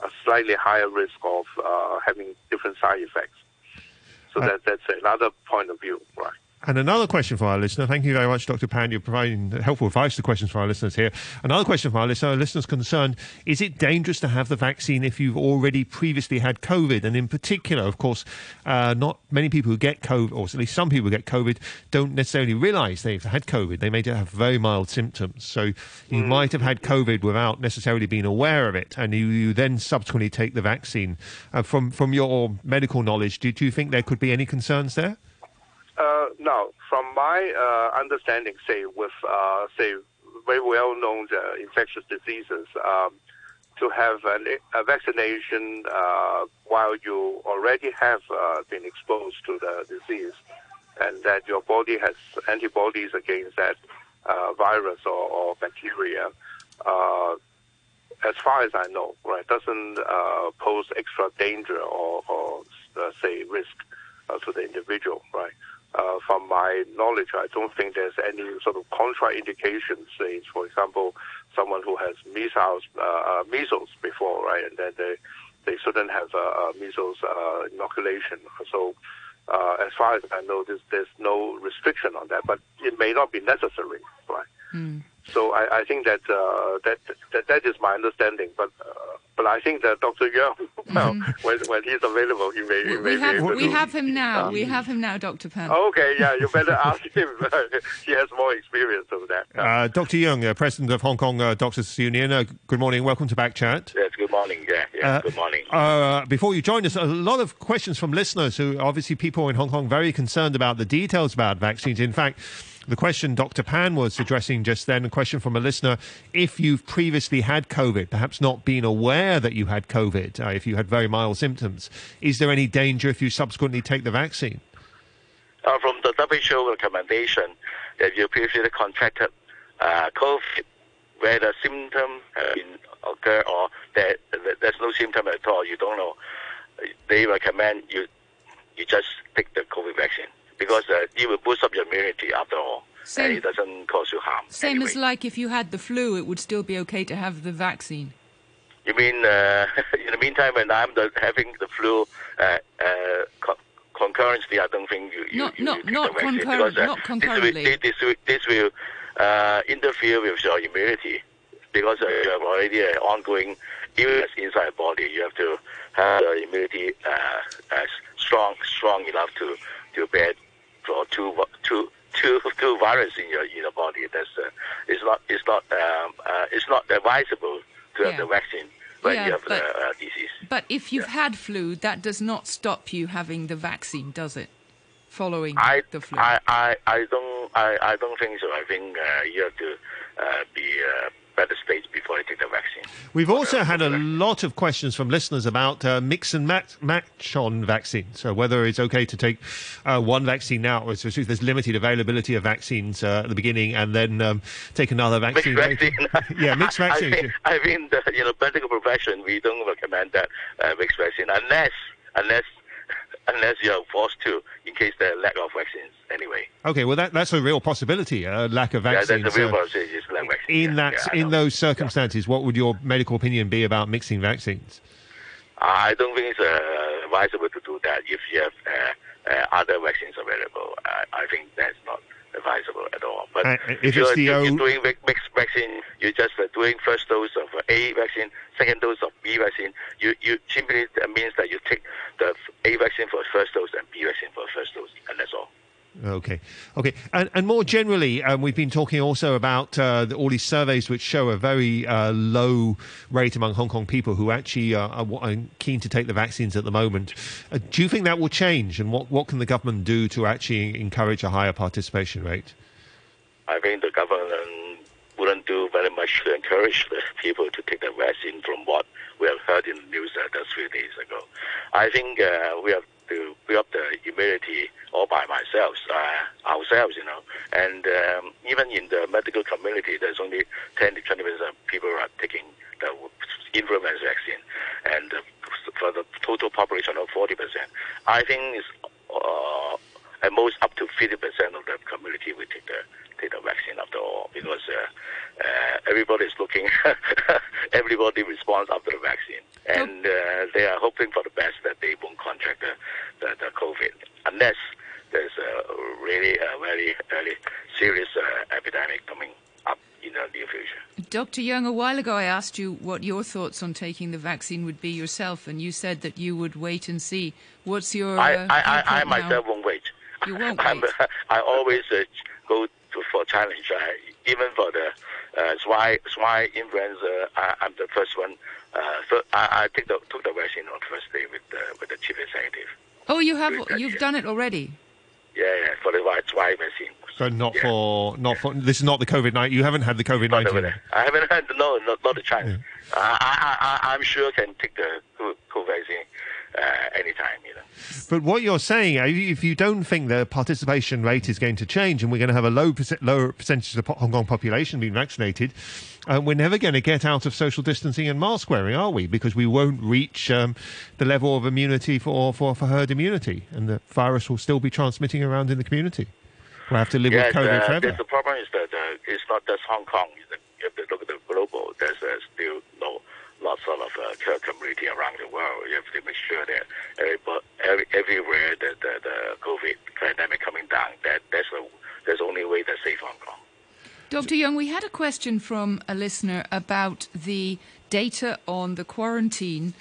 a slightly higher risk of uh, having different side effects. So that, that's another point of view, right? And another question for our listener. Thank you very much, Dr. Pan. You're providing helpful advice to questions for our listeners here. Another question for our listener. Our listeners concerned: Is it dangerous to have the vaccine if you've already previously had COVID? And in particular, of course, uh, not many people who get COVID, or at least some people who get COVID, don't necessarily realise they've had COVID. They may have very mild symptoms. So you might have had COVID without necessarily being aware of it, and you, you then subsequently take the vaccine. Uh, from from your medical knowledge, do, do you think there could be any concerns there? Uh, now, from my uh, understanding, say with uh, say very well-known uh, infectious diseases, um, to have an, a vaccination uh, while you already have uh, been exposed to the disease, and that your body has antibodies against that virus or, or bacteria. As far as I know, right, doesn't pose extra danger or, or say risk to the individual, right? Uh, from my knowledge, I don't think there's any sort of contraindications. Say, for example, someone who has measles, uh, uh, measles before, right, and then they they shouldn't have uh, uh, measles inoculation. So, as far as I know, there's, there's no restriction on that, but it may not be necessary, right? So I, I think that, uh, that that that is my understanding. But uh, but I think that Dr. Yeung, well, when, when he's available, he may, he may We be have able we to- have him now. Uh, We have him now, Dr. Pan. Okay, yeah, you better ask him. he has more experience of that. Uh, Dr. Yeung, uh, President of Hong Kong uh, Doctors Union. Uh, good morning. Welcome to Back Chat. Yes, good morning. morning. Yeah, yeah. Uh, good morning. Uh, before you join us, a lot of questions from listeners who obviously people in Hong Kong very concerned about the details about vaccines. In fact, the question Dr. Pan was addressing just then, a question from a listener, if you've previously had COVID, perhaps not been aware that you had COVID, uh, if you had very mild symptoms, is there any danger if you subsequently take the vaccine? Uh, from the WHO recommendation if you previously contracted uh, COVID, where the symptom have been occur or that there's no symptom at all, you don't know. They recommend you you just take the COVID vaccine because uh, it will boost up your immunity after all. Same- and it doesn't cause you harm. Same anyway. as like if you had the flu, it would still be okay to have the vaccine. You mean uh, in the meantime when I'm the, having the flu uh, uh, co- concurrently, I don't think you, you, Not- you, not- not the vaccine concurrent- because, uh, not concurrently. This will, this will, this will uh, interfere with your immunity because you have already an ongoing illness inside your body. You have to have the immunity strong, strong enough to to bear for two two two two virus in your in your body. That's uh, it's not it's not um, uh, it's not advisable to have Yeah. the vaccine when Yeah, you have but- the uh, disease. But if you've had flu, that does not stop you having the vaccine, does it? Following I, the flu. I, I, I don't I, I don't think so. I think uh, you have to uh, be uh, better stage before you take the vaccine. We've also had a lot of questions from listeners about uh, mix and match, match on vaccines. So whether it's okay to take uh, one vaccine now, or so there's limited availability of vaccines uh, at the beginning, and then um, take another vaccine. later. vaccine. yeah, mixed vaccines. I mean, I mean the you know medical profession we don't recommend that uh, mixed vaccine unless unless unless you are forced to in case there are lack of vaccines anyway. Okay, well that that's a real possibility. A lack of vaccines. Yeah, that's the real uh, possibility. Is lack of vaccines. in yeah, that, yeah, in those circumstances, what would your medical opinion be about mixing vaccines? I don't think it's uh, advisable to do that if you have uh, uh, other vaccines available. I, I think that's not advisable at all. But Uh, if you're, it's the you're old- doing mi- mixed vaccine, you're just uh, doing first dose of uh, A vaccine, second dose of B vaccine. You you simply that means that you take the A vaccine for first dose and B vaccine for first dose, and that's all. Okay, okay, and, and more generally, um, we've been talking also about uh, the, all these surveys which show a very uh, low rate among Hong Kong people who actually uh, are, are keen to take the vaccines at the moment. Uh, do you think that will change, and what, what can the government do to actually encourage a higher participation rate? I think the government wouldn't do very much to encourage the people to take the vaccine from what we have heard in the news uh, just few days ago. I think uh, we have to build up the immunity all by ourselves, uh, ourselves, you know. And um, even in the medical community, there's only 10 to 20 percent of people are taking the influenza vaccine, and uh, for the total population of 40 percent, I think it's uh, at most up to 50 percent of the community will take the take the vaccine after all, because uh, uh, everybody is looking, everybody responds after the vaccine, and uh, they are hoping for the best that they won't contract the, the, the COVID, unless there's a really a very very serious uh, epidemic coming up in the near future. Dr. Yeung, a while ago I asked you what your thoughts on taking the vaccine would be yourself, and you said that you would wait and see. What's your I, uh, I, I, I myself won't wait. You won't I'm, wait. I always uh, go to, for challenge. Uh, even for the uh, swine, swine influenza, I, I'm the first one. Uh, so I, I take the, took the vaccine on first day with the, with the chief executive. Oh, you have. You've yeah. done it already. Yeah, yeah, for the white swine vaccine. So not for not for this is not the COVID nineteen. You haven't had the COVID Not over nineteen. there. I haven't had no, not, not a chance. Uh, I, I, I, I'm sure can take the COVID vaccine uh, anytime. You know. But what you're saying, uh, if you don't think the participation rate is going to change, and we're going to have a low percent, lower percentage of the Hong Kong population being vaccinated, uh, we're never going to get out of social distancing and mask wearing, are we? Because we won't reach um, the level of immunity for, for, for herd immunity, and the virus will still be transmitting around in the community. We'll have to live yes, with COVID uh, forever. the- The problem is that uh, it's not just Hong Kong. The- You look at the global. There's uh, still no lots of uh, co- community around the world. You have to make sure that everybody, every, everywhere that the, the COVID pandemic coming down, that that's the there's only way to save Hong Kong. Dr. Yeung, we had a question from a listener about the data on the quarantine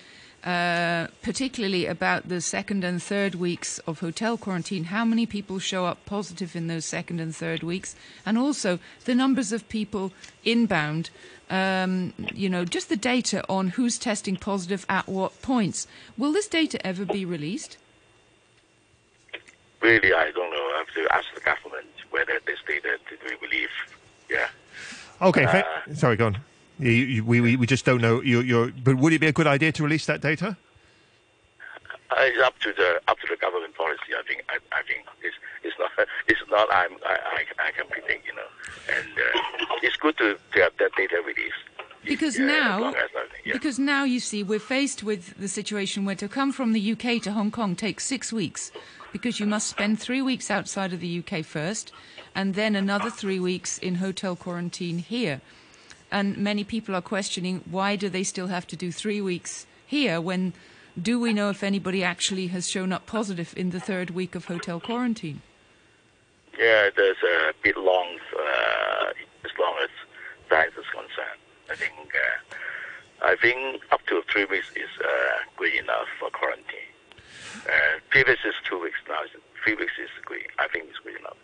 uh, particularly about the second and third weeks of hotel quarantine. How many people show up positive in those second and third weeks? And also the numbers of people inbound. Um, you know, just the data on who's testing positive at what points. Will this data ever be released? Really, I don't know. I have to ask the government whether this data did we believe. Yeah. Okay, Uh, fa- sorry, go on. You, you, we, we we just don't know. You're, you're, but would it be a good idea to release that data? Uh, it's up to the up to the government policy. I think I, I think it's it's not it's not I'm, I, I I can predict. You know, and uh, it's good to, to have that data released. Because Yeah, now, long as yeah. because now you see, we're faced with the situation where to come from the UK to Hong Kong takes six weeks, because you must spend three weeks outside of the UK first, and then another three weeks in hotel quarantine here. And many people are questioning why do they still have to do three weeks here when do we know if anybody actually has shown up positive in the third week of hotel quarantine? Yeah, there's a bit long uh, as long as science is concerned. I think uh, I think up to three weeks is uh, good enough for quarantine. Uh, previous is two weeks now. Three weeks is good. I think it's good enough.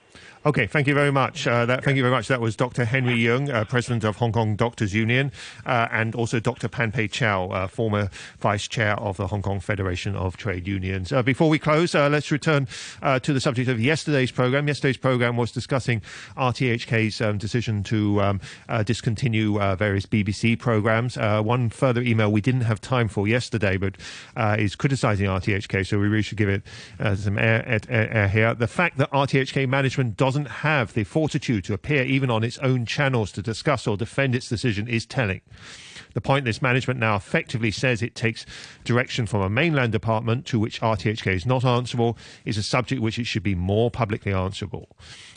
Okay, thank you very much. Uh, that, thank you very much. That was Dr. Henry Yeung, uh, President of Hong Kong Doctors Union, uh, and also Dr. Pan Pei Chow, uh, former Vice Chair of the Hong Kong Federation of Trade Unions. Uh, before we close, uh, let's return to the subject of yesterday's program. Yesterday's program was discussing RTHK's um, decision to um, discontinue various BBC programs. One further email we didn't have time for yesterday, but is criticising RTHK, so we really should give it some air, air, air here. The fact that RTHK management doesn't have the fortitude to appear even on its own channels to discuss or defend its decision is telling. The point this management now effectively says it takes direction from a mainland department to which RTHK is not answerable is a subject which it should be more publicly answerable.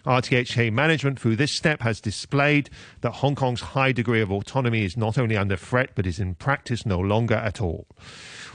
RTHK management through this step has displayed that Hong Kong's high degree of autonomy is not only under threat but is in practice no longer at all.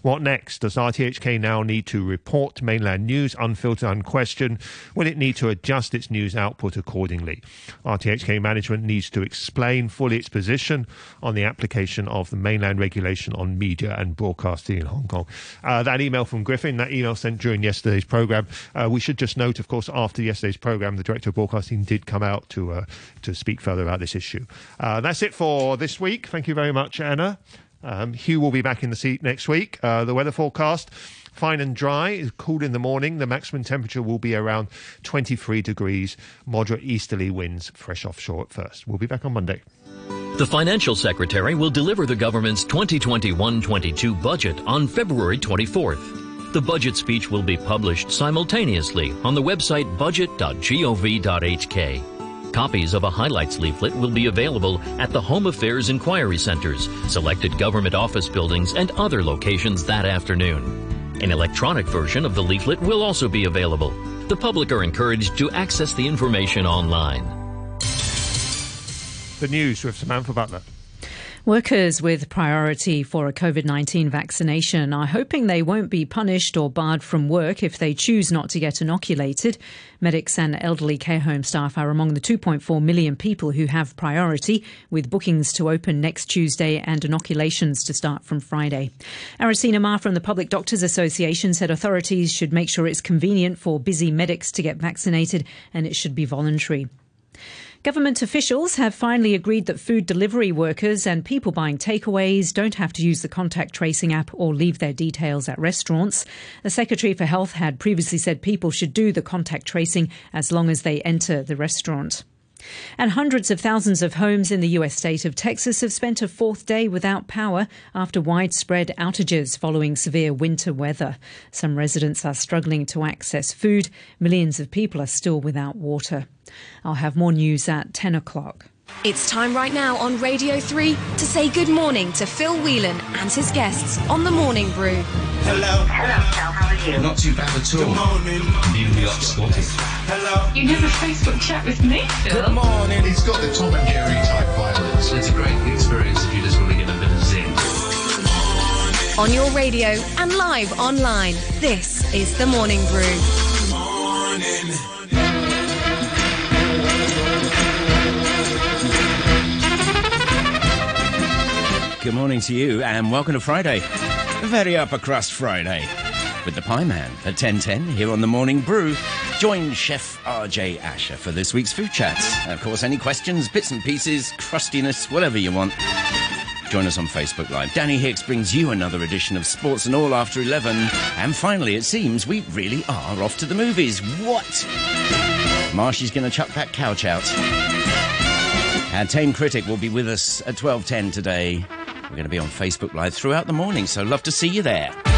What next? Does RTHK now need to report mainland news unfiltered, unquestioned? Will it need to adjust its news output accordingly? RTHK management needs to explain fully its position on the application of the mainland regulation on media and broadcasting in Hong Kong. Uh, that email from Griffin, that email sent during yesterday's program. Uh, we should just note, of course, after yesterday's program, the director of broadcasting did come out to uh, to speak further about this issue. Uh, that's it for this week. Thank you very much, Anna. Um, Hugh will be back in the seat next week. Uh, the weather forecast. Fine and dry, is cool in the morning. The maximum temperature will be around 23 degrees. Moderate easterly winds, fresh offshore at first. We'll be back on Monday. The Financial Secretary will deliver the government's 2021-22 budget on February 24th. The budget speech will be published simultaneously on the website budget.gov.hk. Copies of a highlights leaflet will be available at the Home Affairs Inquiry Centers, selected government office buildings, and other locations that afternoon. An electronic version of the leaflet will also be available. The public are encouraged to access the information online. The news with Samantha Butler. Workers with priority for a COVID 19 vaccination are hoping they won't be punished or barred from work if they choose not to get inoculated. Medics and elderly care home staff are among the 2.4 million people who have priority, with bookings to open next Tuesday and inoculations to start from Friday. Arisina Ma from the Public Doctors Association said authorities should make sure it's convenient for busy medics to get vaccinated and it should be voluntary. Government officials have finally agreed that food delivery workers and people buying takeaways don't have to use the contact tracing app or leave their details at restaurants. The Secretary for Health had previously said people should do the contact tracing as long as they enter the restaurant. And hundreds of thousands of homes in the US state of Texas have spent a fourth day without power after widespread outages following severe winter weather. Some residents are struggling to access food. Millions of people are still without water. I'll have more news at 10 o'clock. It's time right now on Radio 3 to say good morning to Phil Whelan and his guests on the Morning Brew. Hello. Hello, Phil. How are you? Not too bad at all. Good morning. Newly up spotted. Hello. You never Facebook chat with me, Phil. Good morning. It's got the Tom and Jerry type violence. It's a great experience if you just want to get a bit of zing. On your radio and live online, this is the Morning Brew. Morning. Good morning to you and welcome to Friday. Very upper crust Friday. With the Pie Man at 10.10 here on The Morning Brew. Join Chef RJ Asher for this week's food chats. Of course, any questions, bits and pieces, crustiness, whatever you want. Join us on Facebook Live. Danny Hicks brings you another edition of Sports and All after 11. And finally, it seems we really are off to the movies. What? Marshy's going to chuck that couch out. Our tame critic will be with us at 12.10 today. We're going to be on Facebook Live throughout the morning, so love to see you there.